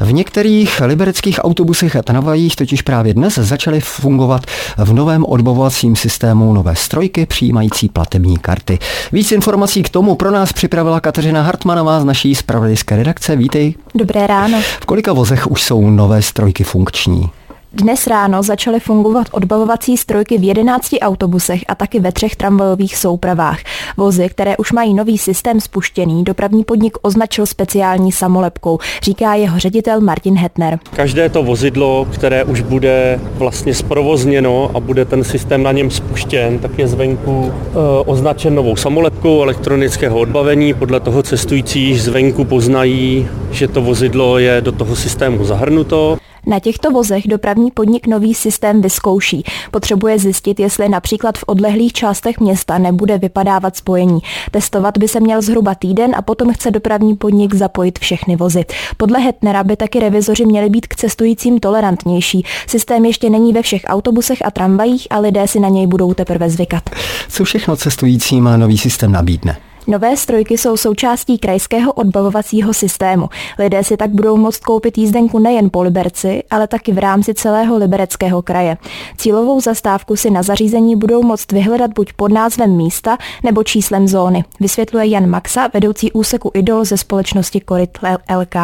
V některých libereckých autobusech a tramvajích totiž právě dnes začaly fungovat v novém odbavovacím systému nové strojky přijímající platební karty. Víc informací k tomu pro nás připravila Kateřina Hartmanová z naší spravodajské redakce. Vítej. Dobré ráno. V kolika vozech už jsou nové strojky funkční? Dnes ráno začaly fungovat odbavovací strojky v 11 autobusech a taky ve třech tramvajových soupravách. Vozy, které už mají nový systém spuštěný, dopravní podnik označil speciální samolepkou, říká jeho ředitel Martin Hetner. Každé to vozidlo, které už bude vlastně zprovozněno a bude ten systém na něm spuštěn, tak je zvenku e, označen novou samolepkou elektronického odbavení. Podle toho cestující již zvenku poznají, že to vozidlo je do toho systému zahrnuto. Na těchto vozech dopravní podnik nový systém vyzkouší. Potřebuje zjistit, jestli například v odlehlých částech města nebude vypadávat spojení. Testovat by se měl zhruba týden a potom chce dopravní podnik zapojit všechny vozy. Podle Hetnera by taky revizoři měli být k cestujícím tolerantnější. Systém ještě není ve všech autobusech a tramvajích a lidé si na něj budou teprve zvykat. Co všechno cestujícím nový systém nabídne? Nové strojky jsou součástí krajského odbavovacího systému. Lidé si tak budou moct koupit jízdenku nejen po Liberci, ale taky v rámci celého libereckého kraje. Cílovou zastávku si na zařízení budou moct vyhledat buď pod názvem místa nebo číslem zóny, vysvětluje Jan Maxa, vedoucí úseku Idol ze společnosti Korit LK.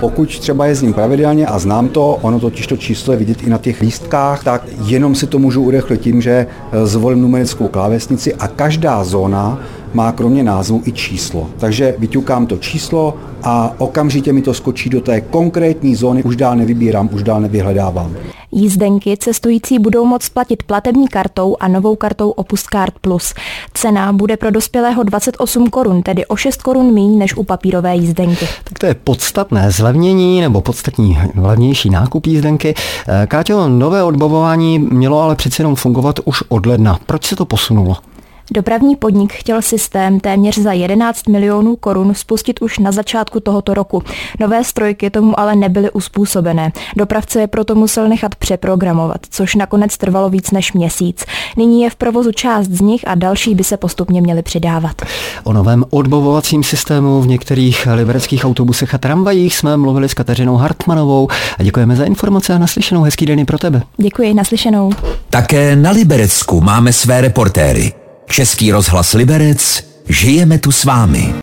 Pokud třeba jezdím pravidelně a znám to, ono totiž to číslo je vidět i na těch lístkách, tak jenom si to můžu urychlit tím, že zvolím numerickou klávesnici a každá zóna má kromě názvu i číslo. Takže vyťukám to číslo a okamžitě mi to skočí do té konkrétní zóny, už dál nevybírám, už dál nevyhledávám. Jízdenky cestující budou moct platit platební kartou a novou kartou Opus Card Plus. Cena bude pro dospělého 28 korun, tedy o 6 korun méně než u papírové jízdenky. Tak to je podstatné zlevnění nebo podstatní levnější nákup jízdenky. Eh, Káťo, nové odbavování mělo ale přeci jenom fungovat už od ledna. Proč se to posunulo? Dopravní podnik chtěl systém téměř za 11 milionů korun spustit už na začátku tohoto roku. Nové strojky tomu ale nebyly uspůsobené. Dopravce je proto musel nechat přeprogramovat, což nakonec trvalo víc než měsíc. Nyní je v provozu část z nich a další by se postupně měly přidávat. O novém odbavovacím systému v některých libereckých autobusech a tramvajích jsme mluvili s Kateřinou Hartmanovou a děkujeme za informace a naslyšenou. Hezký den i pro tebe. Děkuji, naslyšenou. Také na Liberecku máme své reportéry. Český rozhlas Liberec, žijeme tu s vámi.